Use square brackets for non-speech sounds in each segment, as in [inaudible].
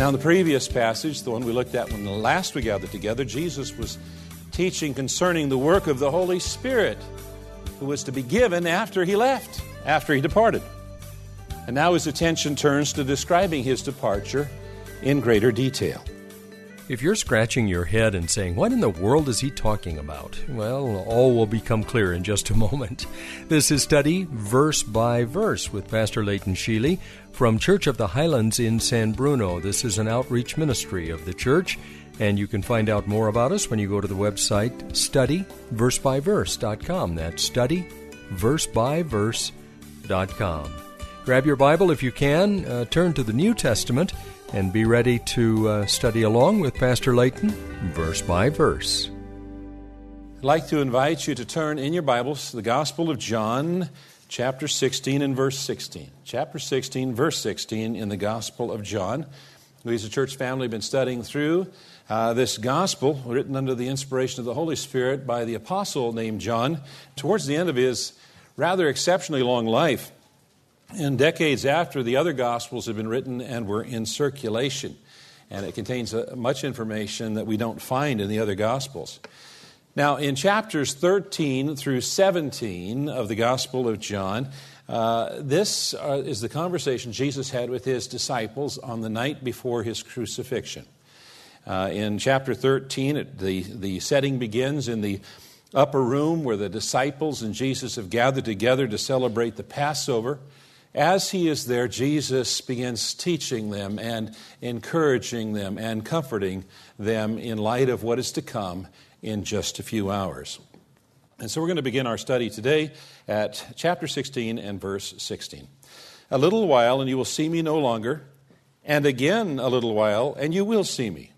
Now, in the previous passage, the one we looked at when last we gathered together, Jesus was teaching concerning the work of the Holy Spirit who was to be given after he left, after he departed. And now his attention turns to describing his departure in greater detail. If you're scratching your head and saying, What in the world is he talking about? Well, all will become clear in just a [laughs] moment. This is Study Verse by Verse with Pastor Leighton Sheely from Church of the Highlands in San Bruno. This is an outreach ministry of the church, and you can find out more about us when you go to the website studyversebyverse.com. That's studyversebyverse.com. Grab your Bible if you can, uh, turn to the New Testament and be ready to uh, study along with Pastor Layton verse by verse. I'd like to invite you to turn in your Bibles to the Gospel of John, chapter 16 and verse 16. Chapter 16, verse 16 in the Gospel of John. We as a church family have been studying through uh, this Gospel, written under the inspiration of the Holy Spirit by the apostle named John, towards the end of his rather exceptionally long life in decades after the other Gospels had been written and were in circulation. And it contains uh, much information that we don't find in the other Gospels. Now, in chapters 13 through 17 of the Gospel of John, uh, this uh, is the conversation Jesus had with his disciples on the night before his crucifixion. Uh, in chapter 13, it, the, the setting begins in the upper room where the disciples and Jesus have gathered together to celebrate the Passover. As he is there, Jesus begins teaching them and encouraging them and comforting them in light of what is to come in just a few hours. And so we're going to begin our study today at chapter 16 and verse 16. A little while, and you will see me no longer, and again a little while, and you will see me.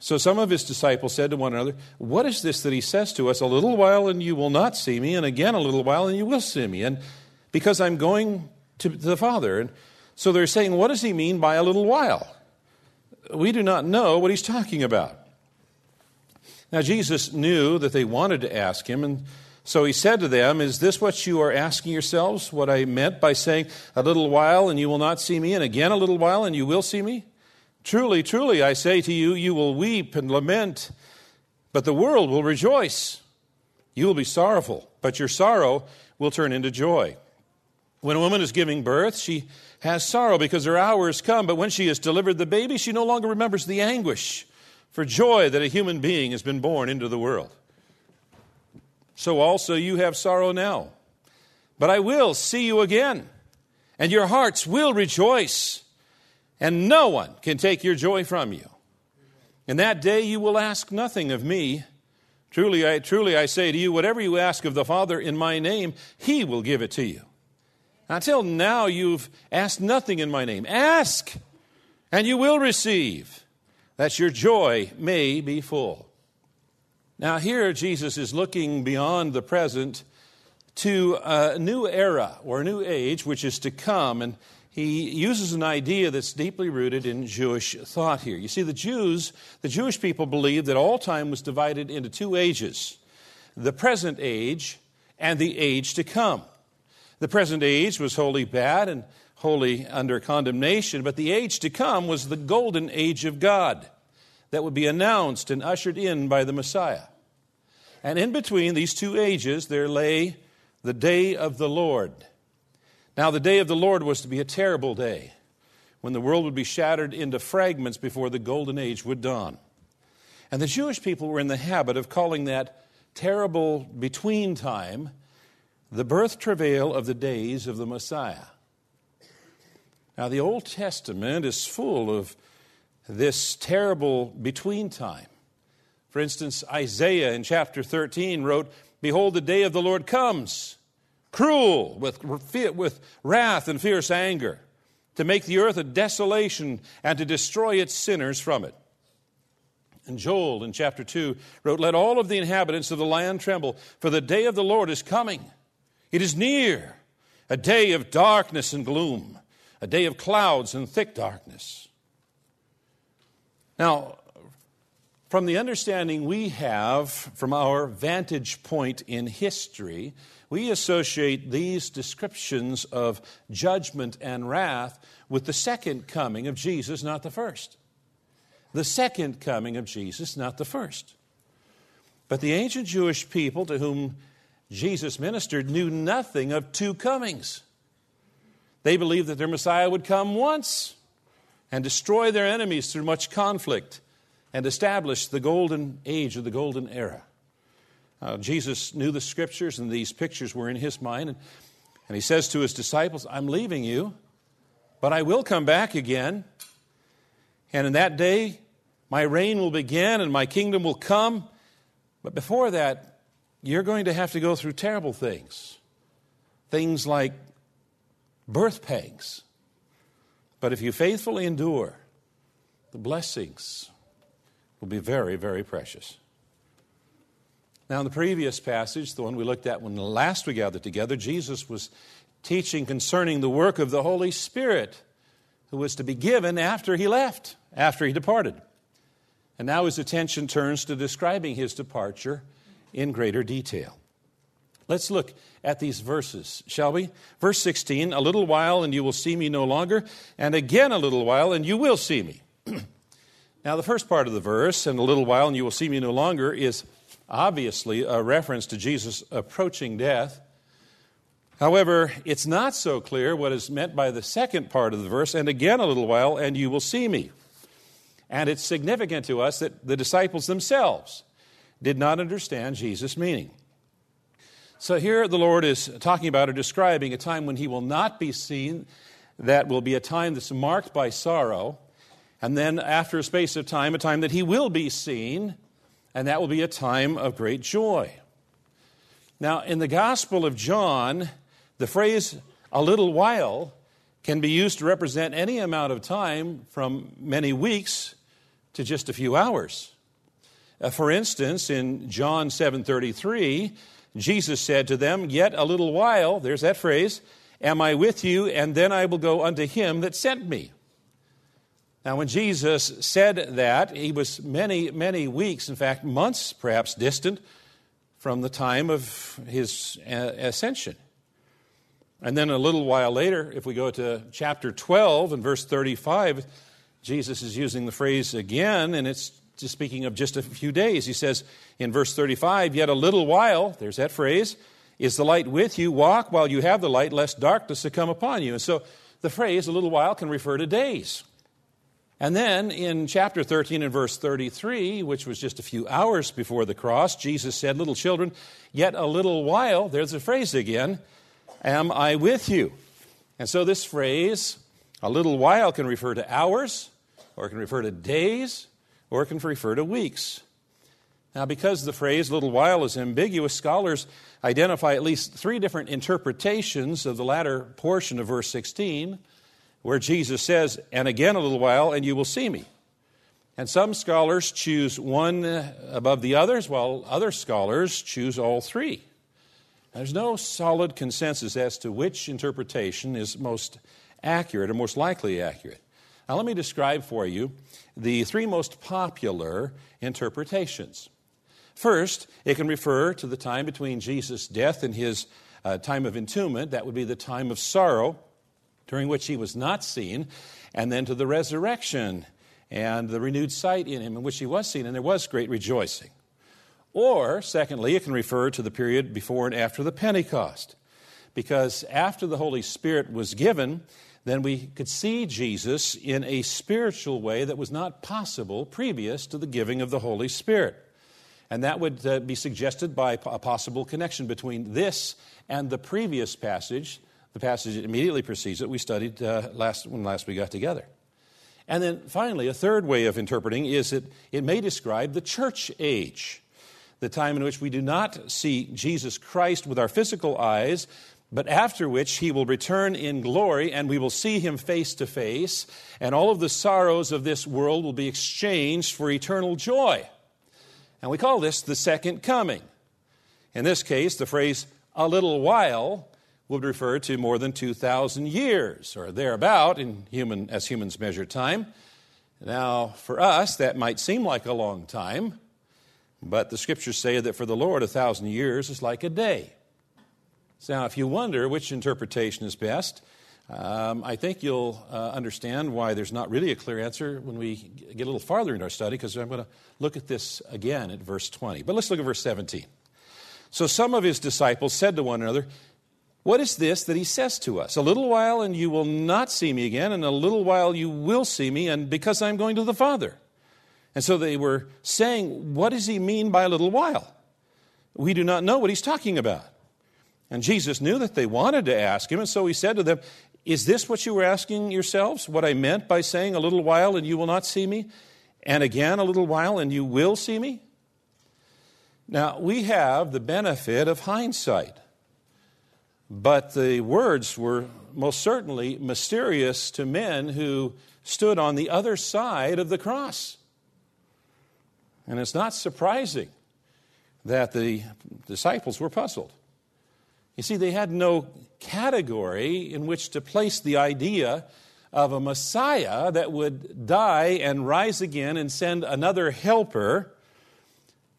So some of his disciples said to one another, What is this that he says to us? A little while, and you will not see me, and again a little while, and you will see me. And because I'm going to the Father. And so they're saying, What does he mean by a little while? We do not know what he's talking about. Now, Jesus knew that they wanted to ask him, and so he said to them, Is this what you are asking yourselves? What I meant by saying, A little while and you will not see me, and again a little while and you will see me? Truly, truly, I say to you, you will weep and lament, but the world will rejoice. You will be sorrowful, but your sorrow will turn into joy. When a woman is giving birth, she has sorrow because her hour has come, but when she has delivered the baby, she no longer remembers the anguish for joy that a human being has been born into the world. So also you have sorrow now. But I will see you again, and your hearts will rejoice, and no one can take your joy from you. In that day you will ask nothing of me. Truly I, truly I say to you, whatever you ask of the Father in my name, he will give it to you. Until now, you've asked nothing in my name. Ask, and you will receive, that your joy may be full. Now, here Jesus is looking beyond the present to a new era or a new age which is to come, and he uses an idea that's deeply rooted in Jewish thought here. You see, the Jews, the Jewish people believed that all time was divided into two ages the present age and the age to come. The present age was wholly bad and wholly under condemnation, but the age to come was the golden age of God that would be announced and ushered in by the Messiah. And in between these two ages, there lay the day of the Lord. Now, the day of the Lord was to be a terrible day when the world would be shattered into fragments before the golden age would dawn. And the Jewish people were in the habit of calling that terrible between time the birth travail of the days of the Messiah. Now, the Old Testament is full of this terrible between time. For instance, Isaiah in chapter 13 wrote, Behold, the day of the Lord comes, cruel, with, with wrath and fierce anger, to make the earth a desolation and to destroy its sinners from it. And Joel in chapter 2 wrote, Let all of the inhabitants of the land tremble, for the day of the Lord is coming. It is near, a day of darkness and gloom, a day of clouds and thick darkness. Now, from the understanding we have from our vantage point in history, we associate these descriptions of judgment and wrath with the second coming of Jesus, not the first. The second coming of Jesus, not the first. But the ancient Jewish people to whom Jesus ministered knew nothing of two comings. They believed that their Messiah would come once and destroy their enemies through much conflict and establish the golden age of the golden era. Uh, Jesus knew the scriptures, and these pictures were in his mind. And, and he says to his disciples, I'm leaving you, but I will come back again. And in that day, my reign will begin and my kingdom will come. But before that, you're going to have to go through terrible things. Things like birth pangs. But if you faithfully endure, the blessings will be very, very precious. Now, in the previous passage, the one we looked at when last we gathered together, Jesus was teaching concerning the work of the Holy Spirit who was to be given after he left, after he departed. And now his attention turns to describing his departure in greater detail. Let's look at these verses, shall we? Verse 16 A little while, and you will see me no longer, and again a little while, and you will see me. [clears throat] Now, the first part of the verse, and a little while and you will see me no longer, is obviously a reference to Jesus approaching death. However, it's not so clear what is meant by the second part of the verse, and again a little while and you will see me. And it's significant to us that the disciples themselves did not understand Jesus' meaning. So here the Lord is talking about or describing a time when he will not be seen, that will be a time that's marked by sorrow and then, after a space of time, a time that he will be seen, and that will be a time of great joy. Now, in the Gospel of John, the phrase a little while can be used to represent any amount of time from many weeks to just a few hours. Uh, for instance, in John 7:33, Jesus said to them, "Yet a little while, there's that phrase, am I with you, and then I will go unto him that sent me." Now, when Jesus said that, he was many, many weeks, in fact, months perhaps distant from the time of his uh, ascension. And then a little while later, if we go to chapter 12 and verse 35, Jesus is using the phrase again, and it's just speaking of just a few days. He says in verse 35, Yet a little while, there's that phrase, is the light with you. Walk while you have the light, lest darkness come upon you. And so the phrase, a little while, can refer to days. And then in chapter 13 and verse 33, which was just a few hours before the cross, Jesus said, Little children, yet a little while, there's the phrase again, am I with you? And so this phrase, a little while, can refer to hours, or it can refer to days, or can refer to weeks. Now, because the phrase little while is ambiguous, scholars identify at least three different interpretations of the latter portion of verse 16 where Jesus says, And again a little while, and you will see me. And some scholars choose one above the others, while other scholars choose all three. There's no solid consensus as to which interpretation is most accurate or most likely accurate. Now, let me describe for you the three most popular interpretations. First, it can refer to the time between Jesus' death and his uh, time of entombment. That would be the time of sorrow during which he was not seen, and then to the resurrection and the renewed sight in him in which he was seen, and there was great rejoicing. Or, secondly, it can refer to the period before and after the Pentecost, because after the Holy Spirit was given, then we could see Jesus in a spiritual way that was not possible previous to the giving of the Holy Spirit. And that would uh, be suggested by a possible connection between this and the previous passage the passage that immediately precedes it, we studied uh, last, when last we got together. And then finally, a third way of interpreting is that it may describe the church age, the time in which we do not see Jesus Christ with our physical eyes, but after which he will return in glory and we will see him face to face, and all of the sorrows of this world will be exchanged for eternal joy. And we call this the second coming. In this case, the phrase a little while would refer to more than 2,000 years or thereabout in human, as humans measure time. Now, for us, that might seem like a long time, but the scriptures say that for the Lord, a thousand years is like a day. So now, if you wonder which interpretation is best, um, I think you'll uh, understand why there's not really a clear answer when we get a little farther in our study, because I'm going to look at this again at verse 20. But let's look at verse 17. So some of his disciples said to one another, what is this that he says to us? A little while and you will not see me again, and a little while you will see me, and because I'm going to the Father. And so they were saying, What does he mean by a little while? We do not know what he's talking about. And Jesus knew that they wanted to ask him, and so he said to them, Is this what you were asking yourselves? What I meant by saying, A little while and you will not see me? And again, a little while and you will see me? Now, we have the benefit of hindsight. But the words were most certainly mysterious to men who stood on the other side of the cross. And it's not surprising that the disciples were puzzled. You see, they had no category in which to place the idea of a Messiah that would die and rise again and send another helper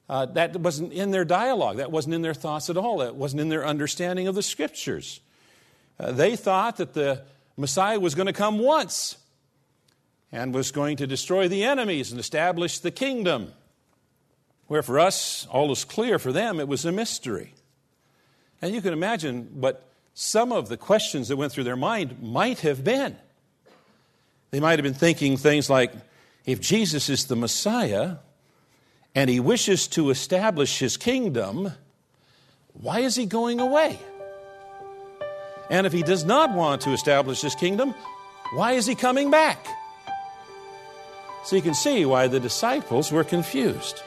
uh, that wasn't in their dialogue. That wasn't in their thoughts at all. That wasn't in their understanding of the scriptures. Uh, they thought that the Messiah was going to come once and was going to destroy the enemies and establish the kingdom. Where for us, all is clear. For them, it was a mystery. And you can imagine what some of the questions that went through their mind might have been. They might have been thinking things like if Jesus is the Messiah, and he wishes to establish his kingdom, why is he going away? And if he does not want to establish his kingdom, why is he coming back? So you can see why the disciples were confused.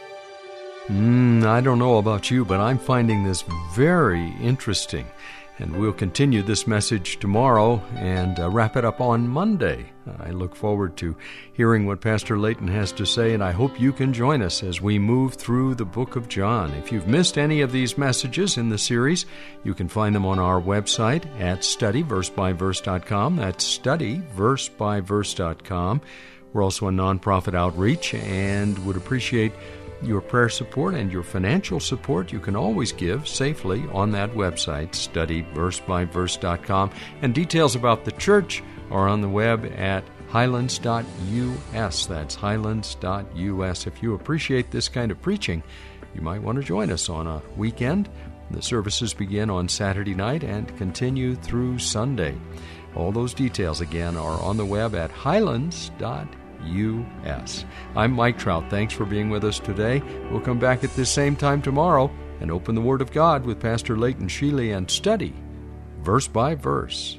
Mm, I don't know about you, but I'm finding this very interesting. And we'll continue this message tomorrow and uh, wrap it up on Monday. I look forward to hearing what Pastor Layton has to say, and I hope you can join us as we move through the book of John. If you've missed any of these messages in the series, you can find them on our website at studyversebyverse.com. That's studyversebyverse.com. We're also a nonprofit outreach and would appreciate your prayer support and your financial support you can always give safely on that website, studyversebyverse.com. And details about the church are on the web at highlands.us. That's highlands.us. If you appreciate this kind of preaching, you might want to join us on a weekend. The services begin on Saturday night and continue through Sunday. All those details again are on the web at highlands.us. U.S. I'm Mike Trout. Thanks for being with us today. We'll come back at this same time tomorrow and open the Word of God with Pastor Leighton Sheely and study verse by verse.